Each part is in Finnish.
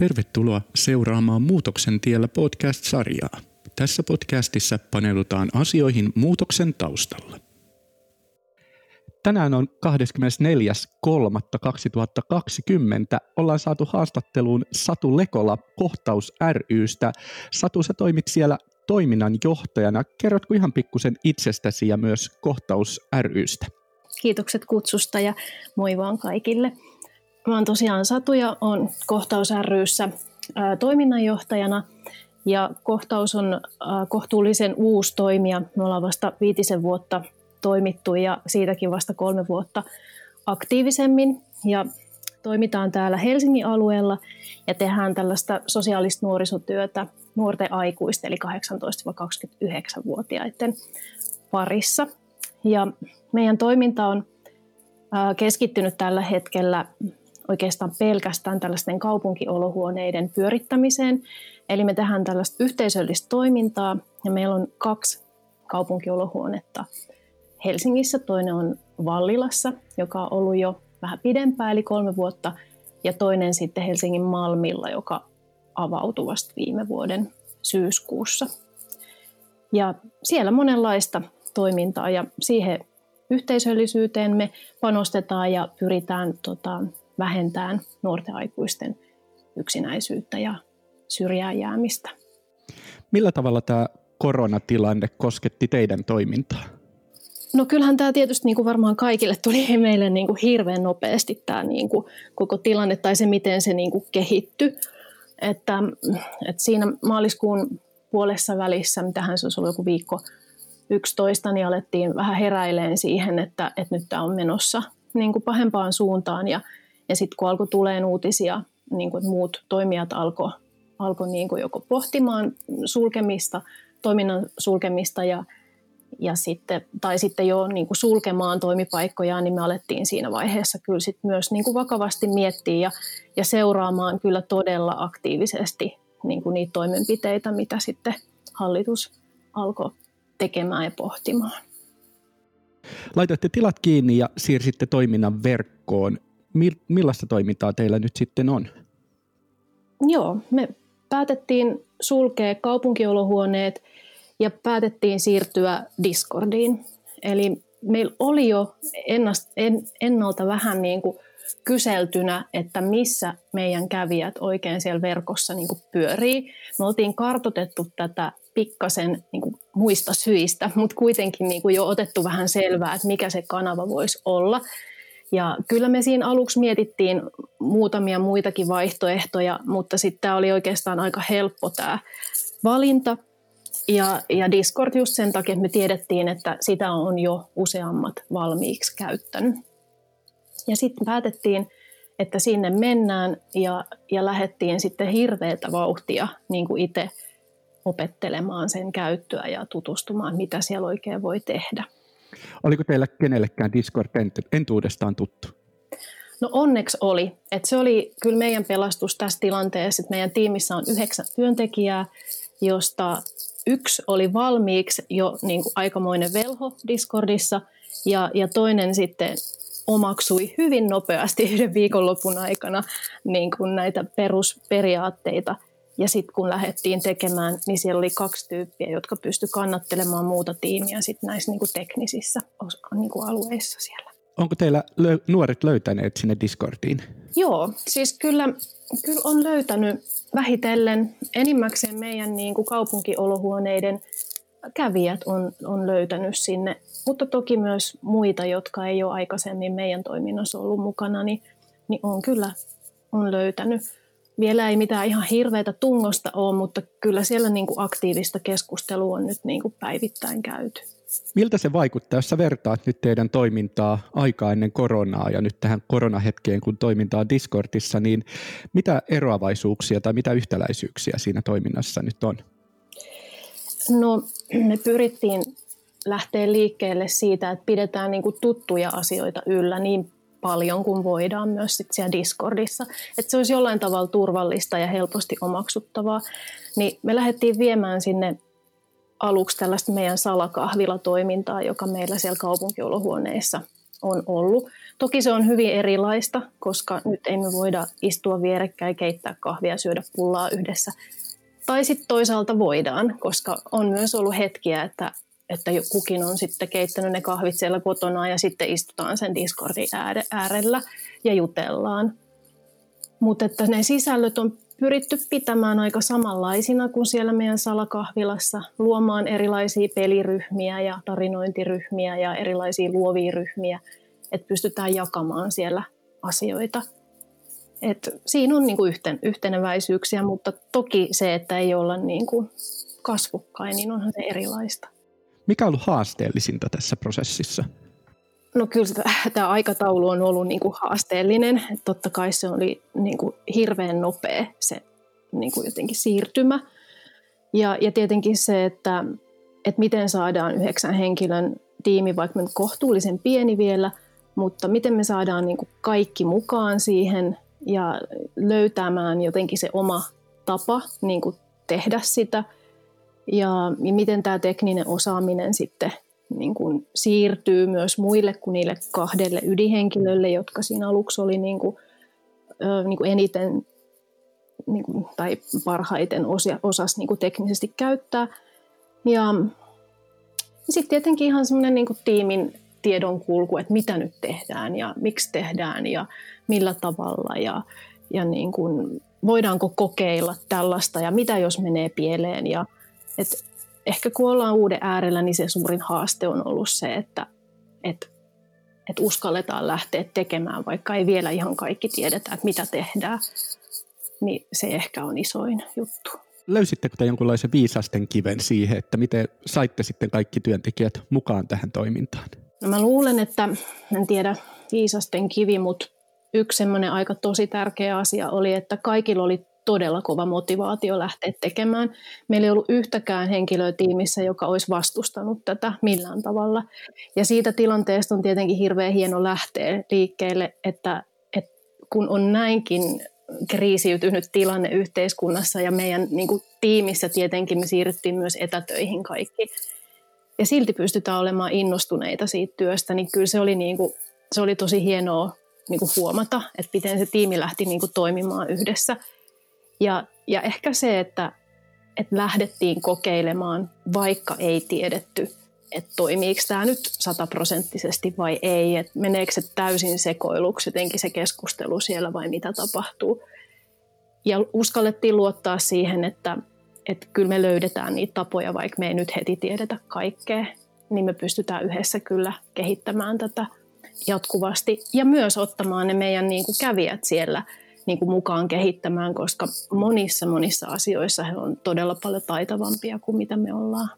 Tervetuloa seuraamaan Muutoksen tiellä podcast-sarjaa. Tässä podcastissa paneudutaan asioihin muutoksen taustalla. Tänään on 24.3.2020. Ollaan saatu haastatteluun Satu Lekola Kohtaus rystä. Satu, sä toimit siellä toiminnanjohtajana. Kerrotko ihan pikkusen itsestäsi ja myös Kohtaus rystä? Kiitokset kutsusta ja moi vaan kaikille. Mä oon tosiaan Satu ja on Kohtaus ryssä toiminnanjohtajana. Ja Kohtaus on kohtuullisen uusi toimija. Me ollaan vasta viitisen vuotta toimittu ja siitäkin vasta kolme vuotta aktiivisemmin. Ja toimitaan täällä Helsingin alueella ja tehdään tällaista sosiaalista nuorisotyötä nuorten aikuisten eli 18-29-vuotiaiden parissa. Ja meidän toiminta on keskittynyt tällä hetkellä oikeastaan pelkästään tällaisten kaupunkiolohuoneiden pyörittämiseen. Eli me tehdään tällaista yhteisöllistä toimintaa ja meillä on kaksi kaupunkiolohuonetta Helsingissä. Toinen on Vallilassa, joka on ollut jo vähän pidempään, eli kolme vuotta, ja toinen sitten Helsingin Malmilla, joka avautui vasta viime vuoden syyskuussa. Ja siellä monenlaista toimintaa ja siihen yhteisöllisyyteen me panostetaan ja pyritään tota, vähentämään nuorten aikuisten yksinäisyyttä ja syrjään jäämistä. Millä tavalla tämä koronatilanne kosketti teidän toimintaa? No kyllähän tämä tietysti niin kuin varmaan kaikille tuli meille niin kuin hirveän nopeasti tämä niin kuin koko tilanne tai se, miten se niin kuin kehittyi. Että, että siinä maaliskuun puolessa välissä, mitähän se olisi ollut joku viikko 11, niin alettiin vähän heräileen siihen, että, että nyt tämä on menossa niin kuin pahempaan suuntaan. Ja, ja sitten kun alkoi tulee uutisia, niin kuin, muut toimijat alkoi alko niin kuin joko pohtimaan sulkemista, toiminnan sulkemista ja, ja sitten, tai sitten jo niin kuin sulkemaan toimipaikkoja, niin me alettiin siinä vaiheessa kyllä sit myös niin kuin vakavasti miettiä ja, ja seuraamaan kyllä todella aktiivisesti niin kuin niitä toimenpiteitä, mitä sitten hallitus alkoi tekemään ja pohtimaan. Laitoitte tilat kiinni ja siirsitte toiminnan verkkoon. Millaista toimintaa teillä nyt sitten on? Joo, me päätettiin sulkea kaupunkiolohuoneet ja päätettiin siirtyä Discordiin. Eli meillä oli jo ennalta vähän niin kuin kyseltynä, että missä meidän kävijät oikein siellä verkossa niin kuin pyörii. Me oltiin kartotettu tätä pikkasen niin kuin muista syistä, mutta kuitenkin niin kuin jo otettu vähän selvää, että mikä se kanava voisi olla. Ja kyllä me siinä aluksi mietittiin muutamia muitakin vaihtoehtoja, mutta sitten tämä oli oikeastaan aika helppo tämä valinta. Ja, ja Discord just sen takia, että me tiedettiin, että sitä on jo useammat valmiiksi käyttänyt. Ja sitten päätettiin, että sinne mennään ja, ja lähdettiin sitten hirveätä vauhtia niin kuin itse opettelemaan sen käyttöä ja tutustumaan, mitä siellä oikein voi tehdä. Oliko teillä kenellekään Discord entuudestaan tuttu? No onneksi oli. Et se oli kyllä meidän pelastus tässä tilanteessa, että meidän tiimissä on yhdeksän työntekijää, josta yksi oli valmiiksi jo niin kuin aikamoinen velho Discordissa ja, ja toinen sitten omaksui hyvin nopeasti yhden viikonlopun aikana niin kuin näitä perusperiaatteita. Ja sitten kun lähdettiin tekemään, niin siellä oli kaksi tyyppiä, jotka pysty kannattelemaan muuta tiimiä sit näissä niin kuin teknisissä niin kuin alueissa siellä. Onko teillä lö- nuoret löytäneet sinne Discordiin? Joo, siis kyllä, kyllä on löytänyt vähitellen enimmäkseen meidän niin kuin kaupunkiolohuoneiden kävijät on, on löytänyt sinne, mutta toki myös muita, jotka ei ole aikaisemmin meidän toiminnassa ollut mukana, niin, niin on kyllä on löytänyt. Vielä ei mitään ihan hirveätä tungosta ole, mutta kyllä siellä niin kuin aktiivista keskustelua on nyt niin kuin päivittäin käyty. Miltä se vaikuttaa, jos sä vertaat nyt teidän toimintaa aikaa ennen koronaa ja nyt tähän koronahetkeen, kun toimintaa Discordissa, niin mitä eroavaisuuksia tai mitä yhtäläisyyksiä siinä toiminnassa nyt on? No me pyrittiin lähteä liikkeelle siitä, että pidetään niin kuin tuttuja asioita yllä niin paljon kuin voidaan myös sit siellä Discordissa. Että se olisi jollain tavalla turvallista ja helposti omaksuttavaa. Niin me lähdettiin viemään sinne aluksi tällaista meidän salakahvilatoimintaa, joka meillä siellä kaupunkiolohuoneissa on ollut. Toki se on hyvin erilaista, koska nyt ei me voida istua vierekkäin, keittää kahvia ja syödä pullaa yhdessä. Tai sitten toisaalta voidaan, koska on myös ollut hetkiä, että, että kukin on sitten keittänyt ne kahvit siellä kotona ja sitten istutaan sen Discordin äärellä ja jutellaan. Mutta että ne sisällöt on pyritty pitämään aika samanlaisina kuin siellä meidän salakahvilassa, luomaan erilaisia peliryhmiä ja tarinointiryhmiä ja erilaisia luovia ryhmiä, että pystytään jakamaan siellä asioita. Et siinä on niinku yhten, yhteneväisyyksiä, mutta toki se, että ei olla niinku kasvukkain, niin onhan se erilaista. Mikä on ollut haasteellisinta tässä prosessissa? No kyllä tämä aikataulu on ollut niin kuin haasteellinen. Totta kai se oli niin kuin hirveän nopea se niin kuin jotenkin siirtymä. Ja, ja tietenkin se, että, että miten saadaan yhdeksän henkilön tiimi, vaikka me kohtuullisen pieni vielä, mutta miten me saadaan niin kuin kaikki mukaan siihen ja löytämään jotenkin se oma tapa niin kuin tehdä sitä. Ja, ja miten tämä tekninen osaaminen sitten niin kuin siirtyy myös muille kuin niille kahdelle ydinhenkilölle, jotka siinä aluksi oli niin kuin, niin kuin eniten niin kuin, tai parhaiten osia, osas niin kuin teknisesti käyttää. Ja sitten tietenkin ihan semmoinen niin kuin tiimin tiedonkulku, että mitä nyt tehdään ja miksi tehdään ja millä tavalla ja, ja niin kuin, voidaanko kokeilla tällaista ja mitä jos menee pieleen. Ja, et ehkä kun ollaan uuden äärellä, niin se suurin haaste on ollut se, että, että, että uskalletaan lähteä tekemään, vaikka ei vielä ihan kaikki tiedetä, että mitä tehdään. Niin se ehkä on isoin juttu. Löysittekö te jonkunlaisen viisasten kiven siihen, että miten saitte sitten kaikki työntekijät mukaan tähän toimintaan? No mä luulen, että en tiedä viisasten kivi, mutta yksi semmoinen aika tosi tärkeä asia oli, että kaikilla oli todella kova motivaatio lähteä tekemään. Meillä ei ollut yhtäkään henkilöä tiimissä, joka olisi vastustanut tätä millään tavalla. Ja siitä tilanteesta on tietenkin hirveän hieno lähteä liikkeelle, että, että kun on näinkin kriisiytynyt tilanne yhteiskunnassa ja meidän niin kuin, tiimissä tietenkin me siirryttiin myös etätöihin kaikki. Ja silti pystytään olemaan innostuneita siitä työstä, niin kyllä se oli, niin kuin, se oli tosi hienoa niin kuin huomata, että miten se tiimi lähti niin kuin, toimimaan yhdessä – ja, ja ehkä se, että, että lähdettiin kokeilemaan, vaikka ei tiedetty, että toimiiko tämä nyt sataprosenttisesti vai ei, että meneekö se täysin sekoiluksi jotenkin se keskustelu siellä vai mitä tapahtuu. Ja uskallettiin luottaa siihen, että, että kyllä me löydetään niitä tapoja, vaikka me ei nyt heti tiedetä kaikkea, niin me pystytään yhdessä kyllä kehittämään tätä jatkuvasti ja myös ottamaan ne meidän niin kuin kävijät siellä – niin kuin mukaan kehittämään, koska monissa monissa asioissa he on todella paljon taitavampia kuin mitä me ollaan.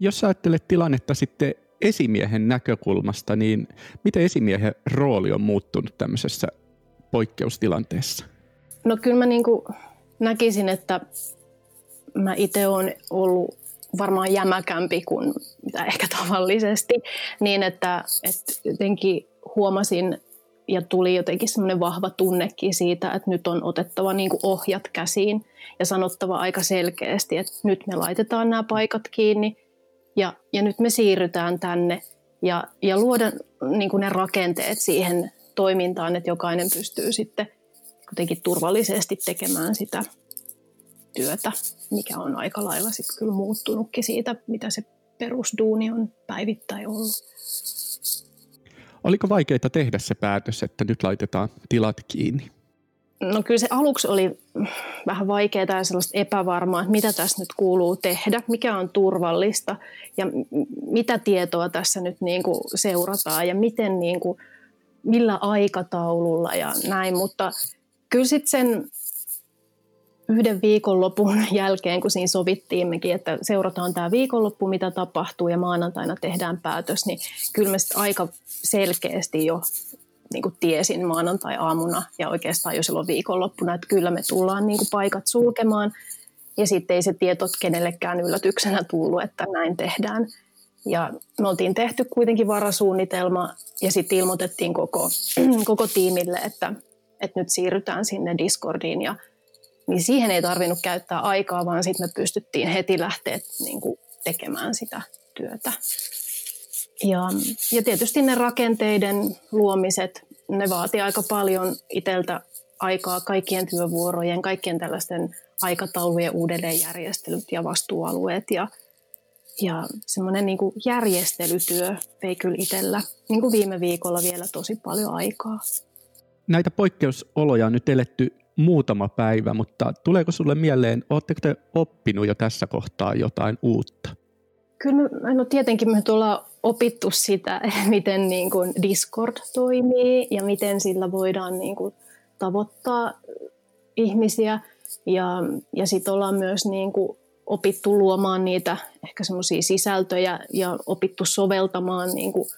Jos ajattelet tilannetta sitten esimiehen näkökulmasta, niin miten esimiehen rooli on muuttunut tämmöisessä poikkeustilanteessa? No kyllä mä niin kuin näkisin, että mä itse olen ollut varmaan jämäkämpi kuin mitä ehkä tavallisesti, niin että, että jotenkin huomasin ja tuli jotenkin semmoinen vahva tunnekin siitä, että nyt on otettava niin kuin ohjat käsiin ja sanottava aika selkeästi, että nyt me laitetaan nämä paikat kiinni ja, ja nyt me siirrytään tänne ja, ja luoda niin kuin ne rakenteet siihen toimintaan, että jokainen pystyy sitten kuitenkin turvallisesti tekemään sitä työtä, mikä on aika lailla sitten kyllä muuttunutkin siitä, mitä se perusduuni on päivittäin ollut. Oliko vaikeaa tehdä se päätös, että nyt laitetaan tilat kiinni? No kyllä se aluksi oli vähän vaikeaa ja sellaista epävarmaa, että mitä tässä nyt kuuluu tehdä, mikä on turvallista ja mitä tietoa tässä nyt niin kuin seurataan ja miten niin kuin, millä aikataululla ja näin, mutta kyllä sitten sen yhden viikonlopun jälkeen, kun siinä sovittiimmekin, että seurataan tämä viikonloppu, mitä tapahtuu ja maanantaina tehdään päätös, niin kyllä mä aika selkeästi jo niin kuin tiesin maanantai-aamuna ja oikeastaan jo silloin viikonloppuna, että kyllä me tullaan niin kuin paikat sulkemaan. Ja sitten ei se tieto kenellekään yllätyksenä tullut, että näin tehdään. Ja me oltiin tehty kuitenkin varasuunnitelma ja sitten ilmoitettiin koko, koko tiimille, että, että nyt siirrytään sinne Discordiin ja niin siihen ei tarvinnut käyttää aikaa, vaan sitten me pystyttiin heti lähteä niin kuin tekemään sitä työtä. Ja, ja tietysti ne rakenteiden luomiset, ne vaatii aika paljon itseltä aikaa kaikkien työvuorojen, kaikkien tällaisten aikataulujen uudelleenjärjestelyt ja vastuualueet ja, ja semmoinen niin järjestelytyö vei kyllä itsellä niin kuin viime viikolla vielä tosi paljon aikaa. Näitä poikkeusoloja on nyt eletty muutama päivä, mutta tuleeko sulle mieleen, oletteko te oppinut jo tässä kohtaa jotain uutta? Kyllä, no tietenkin me ollaan opittu sitä, miten niin kuin Discord toimii ja miten sillä voidaan niin kuin tavoittaa ihmisiä. Ja, ja sitten ollaan myös niin kuin opittu luomaan niitä ehkä semmoisia sisältöjä ja opittu soveltamaan niin kuin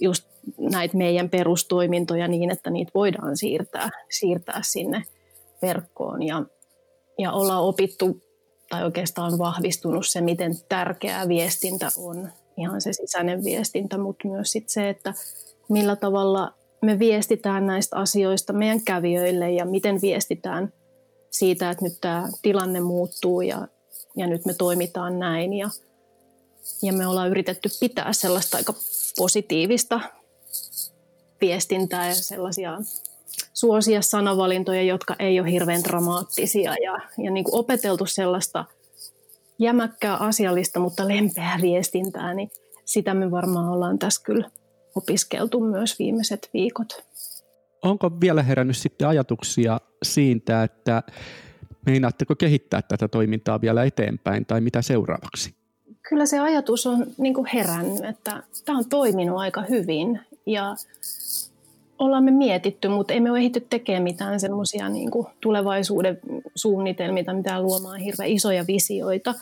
just näitä meidän perustoimintoja niin, että niitä voidaan siirtää, siirtää sinne verkkoon. Ja, ja ollaan opittu tai oikeastaan vahvistunut se, miten tärkeää viestintä on. Ihan se sisäinen viestintä, mutta myös sit se, että millä tavalla me viestitään näistä asioista meidän kävijöille ja miten viestitään siitä, että nyt tämä tilanne muuttuu ja, ja nyt me toimitaan näin. Ja, ja me ollaan yritetty pitää sellaista aika positiivista viestintää ja sellaisia suosia sanavalintoja, jotka ei ole hirveän dramaattisia ja, ja niin kuin opeteltu sellaista jämäkkää asiallista, mutta lempeää viestintää, niin sitä me varmaan ollaan tässä kyllä opiskeltu myös viimeiset viikot. Onko vielä herännyt sitten ajatuksia siitä, että meinaatteko kehittää tätä toimintaa vielä eteenpäin tai mitä seuraavaksi? Kyllä se ajatus on niin kuin herännyt, että tämä on toiminut aika hyvin ja ollaan me mietitty, mutta emme ole ehditty tekemään mitään semmoisia niin tulevaisuuden suunnitelmia mitään luomaan hirveän isoja visioita.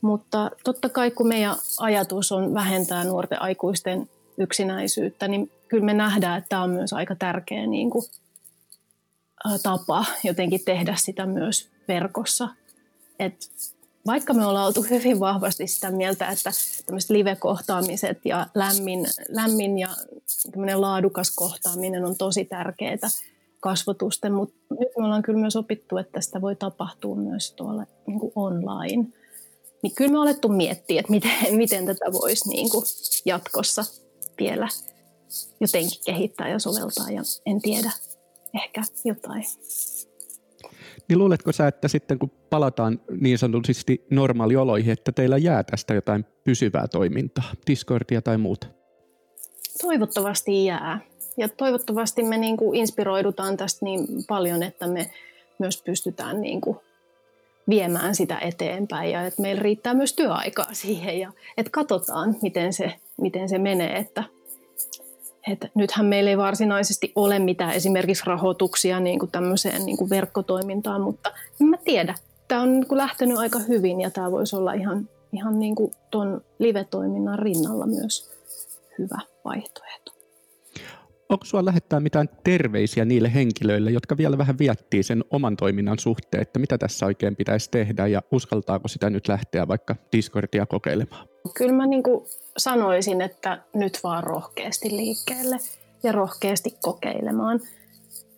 Mutta totta kai kun meidän ajatus on vähentää nuorten aikuisten yksinäisyyttä, niin kyllä me nähdään, että tämä on myös aika tärkeä niin kuin, tapa jotenkin tehdä sitä myös verkossa. Et vaikka me ollaan oltu hyvin vahvasti sitä mieltä, että tämmöiset live-kohtaamiset ja lämmin, lämmin ja laadukas kohtaaminen on tosi tärkeää kasvotusten, mutta nyt me ollaan kyllä myös opittu, että sitä voi tapahtua myös tuolla niin kuin online. Niin kyllä me olettu miettiä, että miten, miten tätä voisi niin kuin jatkossa vielä jotenkin kehittää ja soveltaa ja en tiedä, ehkä jotain. Niin luuletko sä, että sitten kun palataan niin sanotusti normaalioloihin, että teillä jää tästä jotain pysyvää toimintaa, Discordia tai muuta? Toivottavasti jää. Ja toivottavasti me niin kuin inspiroidutaan tästä niin paljon, että me myös pystytään niin kuin viemään sitä eteenpäin ja että meillä riittää myös työaikaa siihen ja että katsotaan, miten se, miten se menee. Että, että nythän meillä ei varsinaisesti ole mitään esimerkiksi rahoituksia niin kuin tämmöiseen niin kuin verkkotoimintaan, mutta en mä tiedä. Tämä on niin kuin lähtenyt aika hyvin ja tämä voisi olla ihan, ihan niin kuin ton live-toiminnan rinnalla myös hyvä vaihtoehto. Onko sinua lähettää mitään terveisiä niille henkilöille, jotka vielä vähän viettii sen oman toiminnan suhteen, että mitä tässä oikein pitäisi tehdä ja uskaltaako sitä nyt lähteä vaikka Discordia kokeilemaan? Kyllä mä niin sanoisin, että nyt vaan rohkeasti liikkeelle ja rohkeasti kokeilemaan.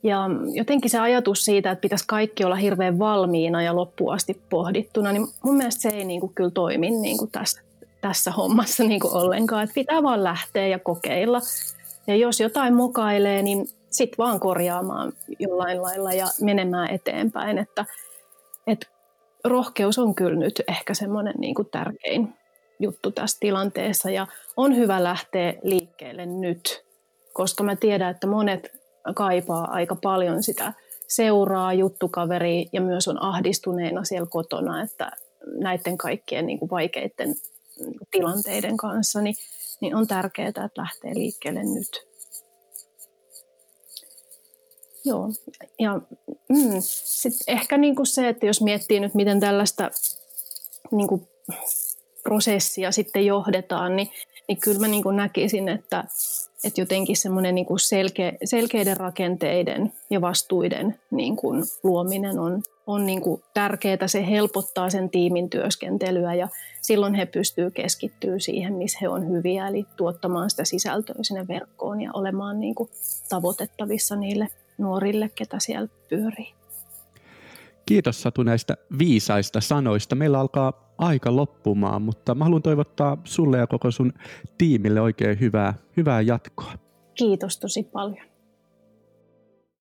Ja jotenkin se ajatus siitä, että pitäisi kaikki olla hirveän valmiina ja loppuun asti pohdittuna, niin mun mielestä se ei niin kuin kyllä toimi niin kuin tässä, tässä hommassa niin kuin ollenkaan. Että pitää vaan lähteä ja kokeilla. Ja jos jotain mokailee, niin sitten vaan korjaamaan jollain lailla ja menemään eteenpäin. Että, että rohkeus on kyllä nyt ehkä semmoinen niin kuin tärkein juttu tässä tilanteessa ja on hyvä lähteä liikkeelle nyt, koska mä tiedän, että monet kaipaa aika paljon sitä seuraa, juttukaveria ja myös on ahdistuneena siellä kotona, että näiden kaikkien niin kuin vaikeiden tilanteiden kanssa, niin, niin on tärkeää, että lähtee liikkeelle nyt. Joo, ja mm, sitten ehkä niin kuin se, että jos miettii nyt, miten tällaista niin kuin prosessia sitten johdetaan, niin, niin kyllä mä niin kuin näkisin, että, että jotenkin semmoinen niin selkeä, selkeiden rakenteiden ja vastuiden niin kuin luominen on, on niin kuin tärkeää. Se helpottaa sen tiimin työskentelyä ja silloin he pystyvät keskittyä siihen, missä he on hyviä, eli tuottamaan sitä sisältöä sinne verkkoon ja olemaan niin kuin tavoitettavissa niille nuorille, ketä siellä pyörii. Kiitos Satu näistä viisaista sanoista. Meillä alkaa aika loppumaan, mutta mä haluan toivottaa sulle ja koko sun tiimille oikein hyvää, hyvää jatkoa. Kiitos tosi paljon.